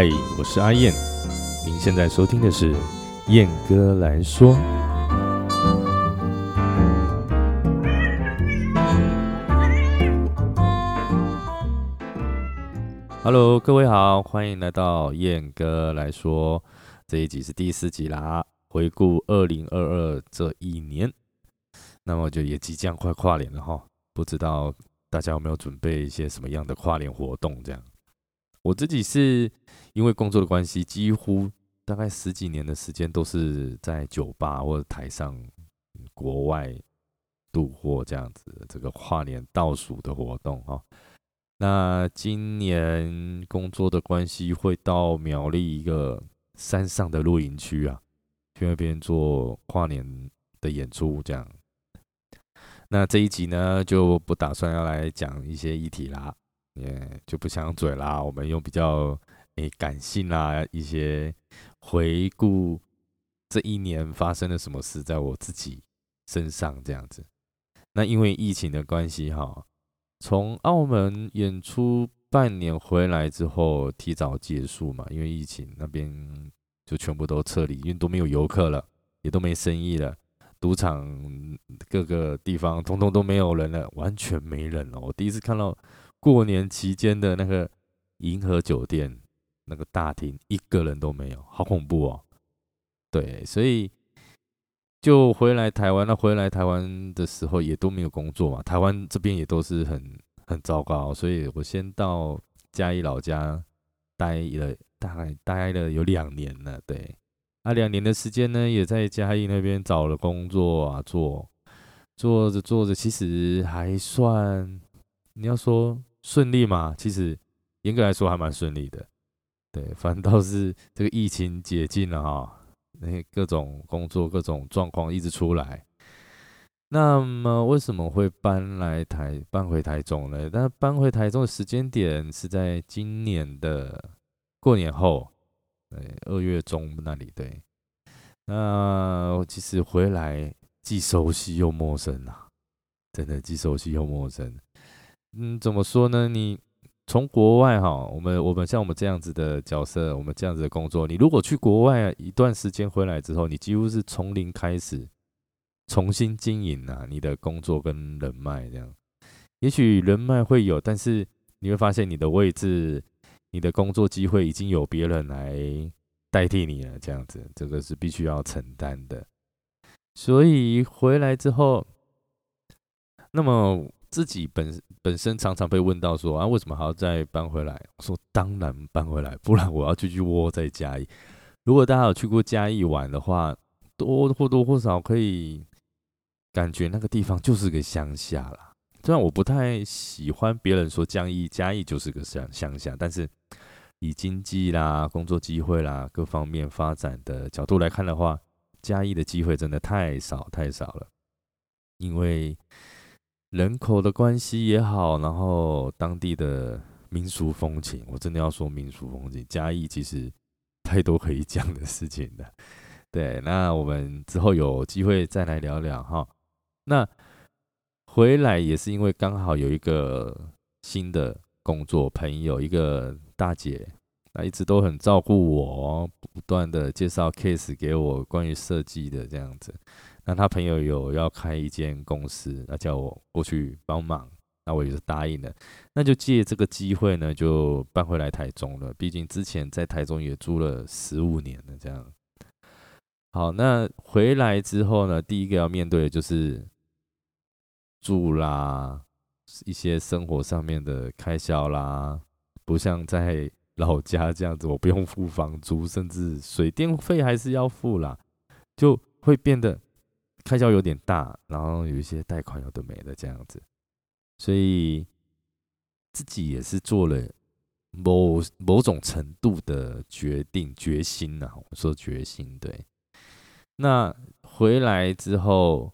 嗨，我是阿燕，您现在收听的是燕哥来说。Hello，各位好，欢迎来到燕哥来说。这一集是第四集啦，回顾二零二二这一年，那么就也即将快跨年了哈，不知道大家有没有准备一些什么样的跨年活动？这样，我自己是因为工作的关系，几乎大概十几年的时间都是在酒吧或者台上国外度过这样子这个跨年倒数的活动哈。那今年工作的关系，会到苗栗一个。山上的露营区啊，去那边做跨年的演出，这样。那这一集呢，就不打算要来讲一些议题啦，也就不想嘴啦。我们用比较诶感性啦，一些回顾这一年发生了什么事，在我自己身上这样子。那因为疫情的关系哈，从澳门演出。半年回来之后提早结束嘛，因为疫情那边就全部都撤离，因为都没有游客了，也都没生意了，赌场各个地方通通都没有人了，完全没人了。我第一次看到过年期间的那个银河酒店那个大厅一个人都没有，好恐怖哦。对，所以就回来台湾。那回来台湾的时候也都没有工作嘛，台湾这边也都是很。很糟糕，所以我先到嘉义老家待了大概待了有两年了，对，啊，两年的时间呢，也在嘉义那边找了工作啊，做做着做着，其实还算你要说顺利嘛，其实严格来说还蛮顺利的，对，反倒是这个疫情解禁了哈，那各种工作各种状况一直出来。那么为什么会搬来台搬回台中呢？但搬回台中的时间点是在今年的过年后，对，二月中那里。对，那其实回来既熟悉又陌生啊，真的既熟悉又陌生。嗯，怎么说呢？你从国外哈，我们我们像我们这样子的角色，我们这样子的工作，你如果去国外一段时间回来之后，你几乎是从零开始。重新经营啊，你的工作跟人脉这样，也许人脉会有，但是你会发现你的位置、你的工作机会已经有别人来代替你了，这样子，这个是必须要承担的。所以回来之后，那么自己本本身常常被问到说啊，为什么还要再搬回来？我说当然搬回来，不然我要继续窝在嘉义。如果大家有去过嘉义玩的话，多或多或少可以。感觉那个地方就是个乡下啦，虽然我不太喜欢别人说江义嘉义就是个乡乡下，但是以经济啦、工作机会啦各方面发展的角度来看的话，嘉义的机会真的太少太少了。因为人口的关系也好，然后当地的民俗风情，我真的要说民俗风情，嘉义其实太多可以讲的事情了。对，那我们之后有机会再来聊聊哈。那回来也是因为刚好有一个新的工作，朋友一个大姐，啊，一直都很照顾我，不断的介绍 case 给我关于设计的这样子。那他朋友有要开一间公司，那叫我过去帮忙，那我也是答应了。那就借这个机会呢，就搬回来台中了。毕竟之前在台中也住了十五年了，这样。好，那回来之后呢，第一个要面对的就是。住啦，一些生活上面的开销啦，不像在老家这样子，我不用付房租，甚至水电费还是要付啦，就会变得开销有点大，然后有一些贷款有的没的这样子，所以自己也是做了某某种程度的决定决心呐，我说决心对，那回来之后。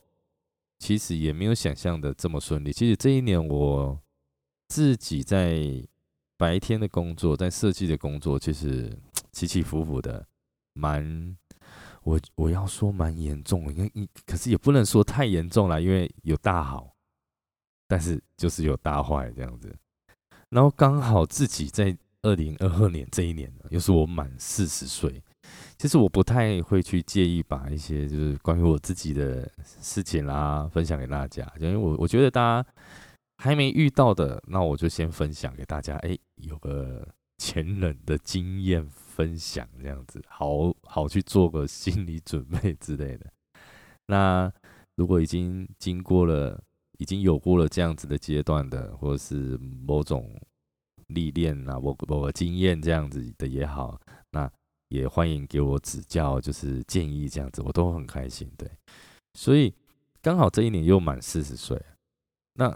其实也没有想象的这么顺利。其实这一年我自己在白天的工作，在设计的工作，其实起起伏伏的，蛮我我要说蛮严重的。因为可是也不能说太严重了，因为有大好，但是就是有大坏这样子。然后刚好自己在二零二二年这一年呢，又是我满四十岁。其实我不太会去介意把一些就是关于我自己的事情啦分享给大家，因为我我觉得大家还没遇到的，那我就先分享给大家。哎，有个前人的经验分享，这样子好好去做个心理准备之类的。那如果已经经过了，已经有过了这样子的阶段的，或是某种历练啊，某某个经验这样子的也好，那。也欢迎给我指教，就是建议这样子，我都很开心。对，所以刚好这一年又满四十岁，那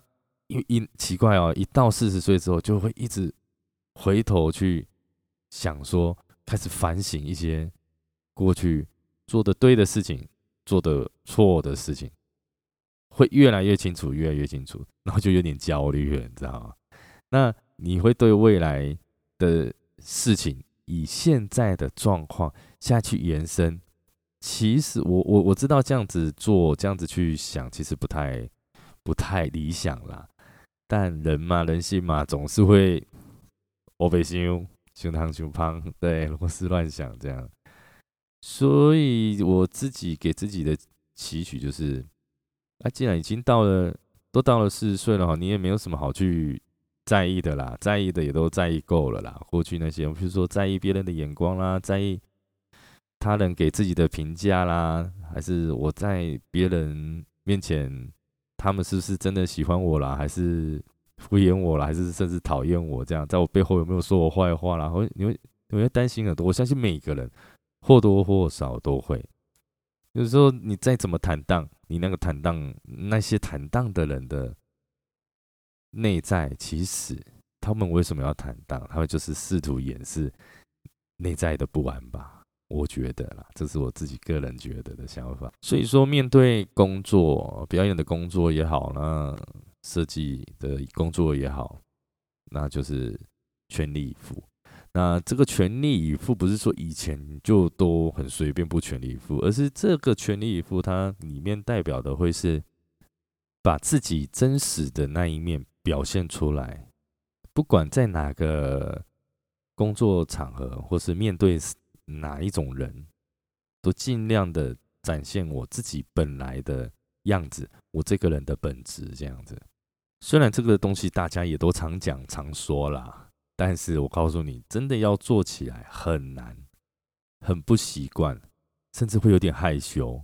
一一奇怪哦，一到四十岁之后，就会一直回头去想说，开始反省一些过去做的对的事情，做的错的事情，会越来越清楚，越来越清楚，然后就有点焦虑了，你知道吗？那你会对未来的事情？以现在的状况下去延伸，其实我我我知道这样子做，这样子去想，其实不太不太理想啦。但人嘛，人性嘛，总是会我被心胸膛胸胖，对，胡思乱想这样。所以我自己给自己的期许就是，啊，既然已经到了，都到了四十岁了哈，你也没有什么好去。在意的啦，在意的也都在意够了啦。过去那些，比如说在意别人的眼光啦，在意他人给自己的评价啦，还是我在别人面前，他们是不是真的喜欢我啦，还是敷衍我了，还是甚至讨厌我这样，在我背后有没有说我坏话啦？会你会你会担心很多。我相信每个人或多或少都会。有时候你再怎么坦荡，你那个坦荡，那些坦荡的人的。内在其实他们为什么要坦荡？他们就是试图掩饰内在的不安吧？我觉得啦，这是我自己个人觉得的想法。所以说，面对工作、表演的工作也好，呢设计的工作也好，那就是全力以赴。那这个全力以赴，不是说以前就都很随便不全力以赴，而是这个全力以赴，它里面代表的会是把自己真实的那一面。表现出来，不管在哪个工作场合，或是面对哪一种人，都尽量的展现我自己本来的样子，我这个人的本质这样子。虽然这个东西大家也都常讲常说啦，但是我告诉你，真的要做起来很难，很不习惯，甚至会有点害羞。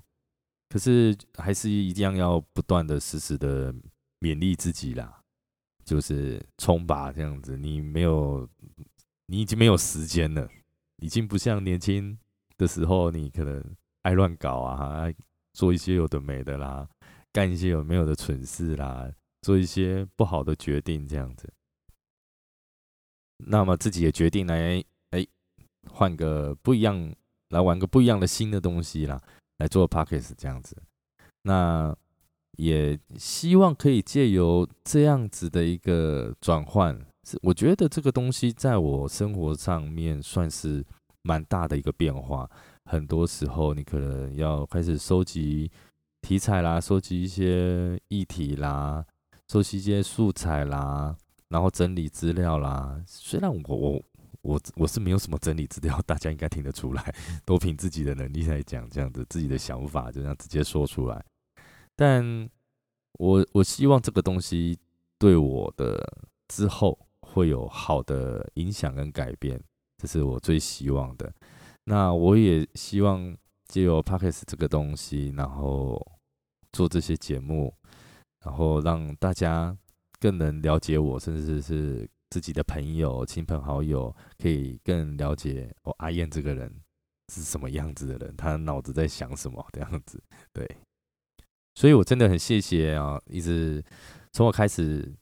可是还是一样要不断的、时时的勉励自己啦。就是冲吧，这样子，你没有，你已经没有时间了，已经不像年轻的时候，你可能爱乱搞啊，爱做一些有的没的啦，干一些有没有的蠢事啦，做一些不好的决定，这样子。那么自己也决定来，哎，换个不一样，来玩个不一样的新的东西啦，来做 p o c k e t 这样子。那。也希望可以借由这样子的一个转换，是我觉得这个东西在我生活上面算是蛮大的一个变化。很多时候你可能要开始收集题材啦，收集一些议题啦，收集一些素材啦，然后整理资料啦。虽然我我我我是没有什么整理资料，大家应该听得出来，都凭自己的能力来讲，这样子自己的想法就这样直接说出来。但我我希望这个东西对我的之后会有好的影响跟改变，这是我最希望的。那我也希望借由 p o d c a s 这个东西，然后做这些节目，然后让大家更能了解我，甚至是自己的朋友、亲朋好友，可以更了解我阿燕这个人是什么样子的人，他脑子在想什么这样子，对。所以，我真的很谢谢啊！一直从我开始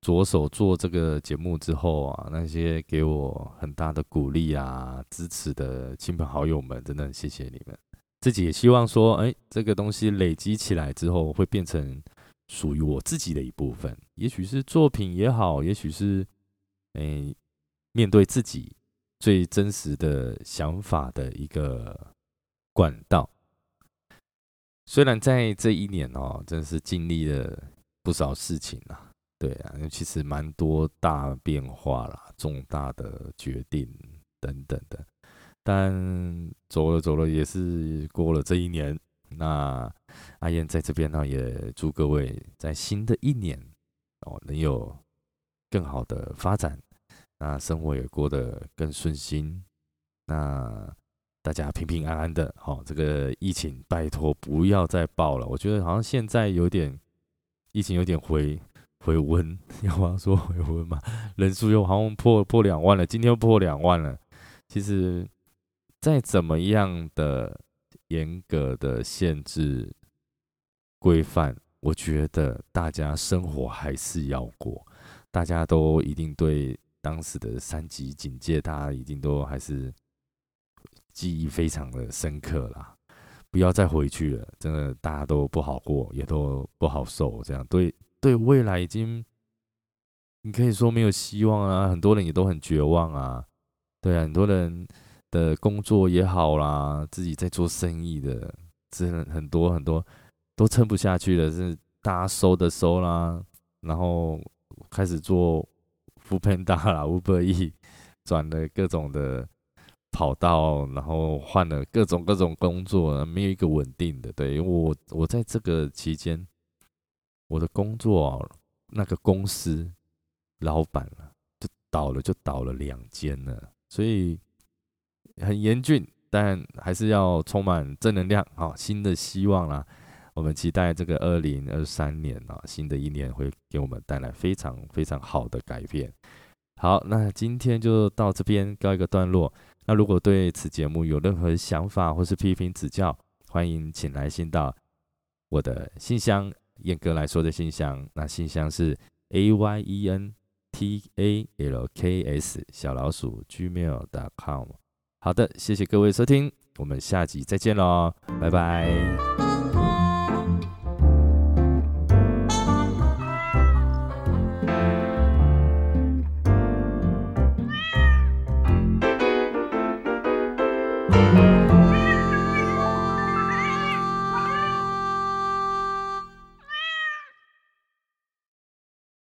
着手做这个节目之后啊，那些给我很大的鼓励啊、支持的亲朋好友们，真的很谢谢你们。自己也希望说，哎，这个东西累积起来之后，会变成属于我自己的一部分。也许是作品也好，也许是哎，面对自己最真实的想法的一个管道。虽然在这一年哦，真是经历了不少事情啊，对啊，其实蛮多大变化啦，重大的决定等等的。但走了走了，也是过了这一年。那阿燕在这边呢，也祝各位在新的一年哦，能有更好的发展，那生活也过得更顺心。那大家平平安安的，好，这个疫情拜托不要再爆了。我觉得好像现在有点疫情有点回回温，要不要说回温嘛？人数又好像破破两万了，今天又破两万了。其实再怎么样的。严格的限制规范，我觉得大家生活还是要过。大家都一定对当时的三级警戒，大家一定都还是记忆非常的深刻啦。不要再回去了，真的大家都不好过，也都不好受。这样对对未来已经，你可以说没有希望啊。很多人也都很绝望啊。对啊，很多人。的工作也好啦，自己在做生意的，真的很多很多都撑不下去了，是大家收的收啦，然后开始做扶贫大啦，五百亿转了各种的跑道，然后换了各种各种工作，没有一个稳定的。对因为我，我在这个期间，我的工作那个公司老板了，就倒了，就倒了两间了，所以。很严峻，但还是要充满正能量，好，新的希望啦。我们期待这个二零二三年啊，新的一年会给我们带来非常非常好的改变。好，那今天就到这边告一个段落。那如果对此节目有任何想法或是批评指教，欢迎请来信到我的信箱，燕哥来说的信箱。那信箱是 a y e n t a l k s 小老鼠 gmail dot com。好的，谢谢各位收听，我们下集再见喽，拜拜。